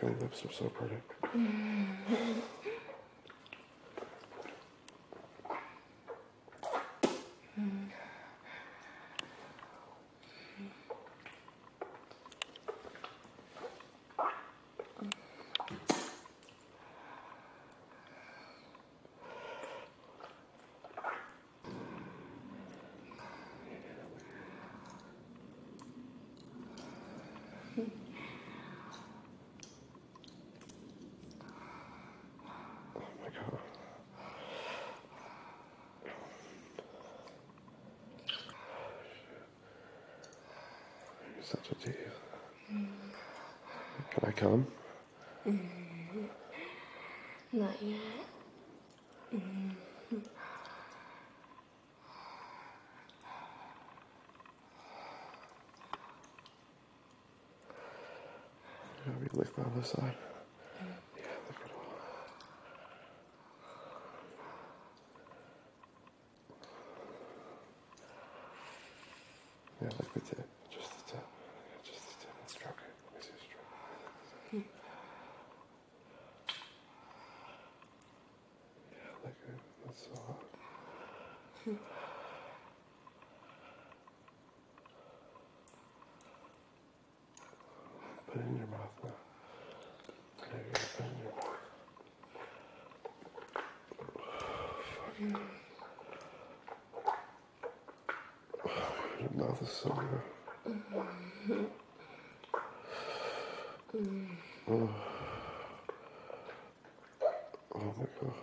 fucking lips are so pretty. such a tease. Can I come? Mm-hmm. Not yet. Have you lick the other side? Yeah, lick it all. Yeah, lick the tip. Just the tip. Yeah, just the tip. And stroke it. Let me see a stroke. Yeah, lick it. That's so hot. Put it in your mouth now. There you go. Put it in your mouth. Fuck. Your mouth is so good. Oh. Oh my god.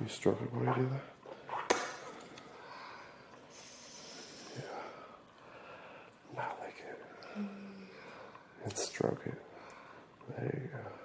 You it while you do that? Yeah. Not like it. And stroke it. There you go.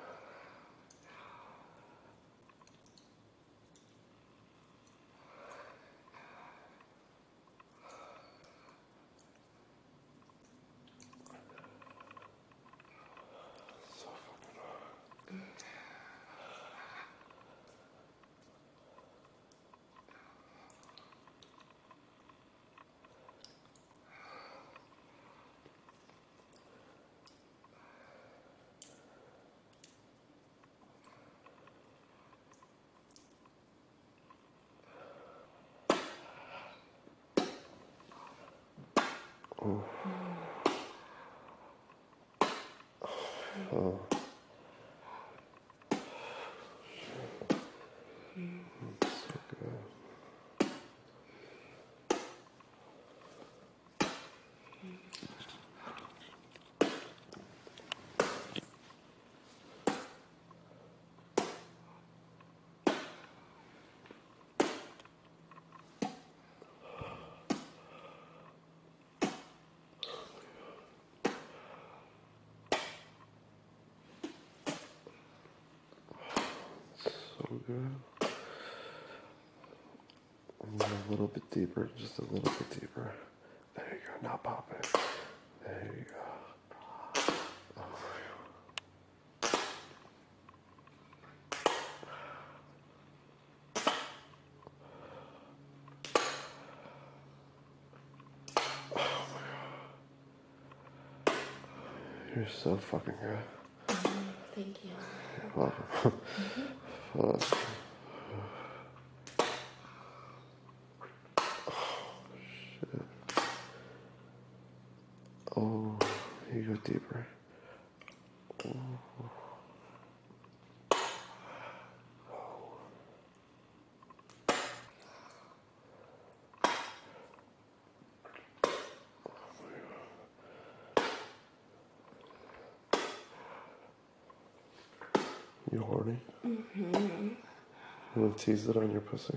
Oh. Oh. So good. Good. And then a little bit deeper, just a little bit deeper. There you go. Now pop it. There you go. Oh You're so fucking good. Thank you. You're welcome. Fuck. Shit. Oh, oh, you go deeper. Oh. You horny? Mm-hmm. You want to tease it on your pussy?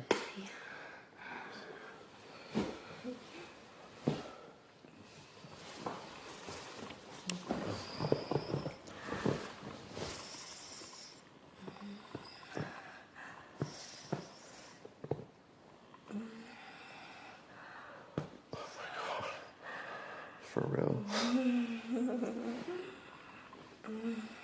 Oh my God. For real.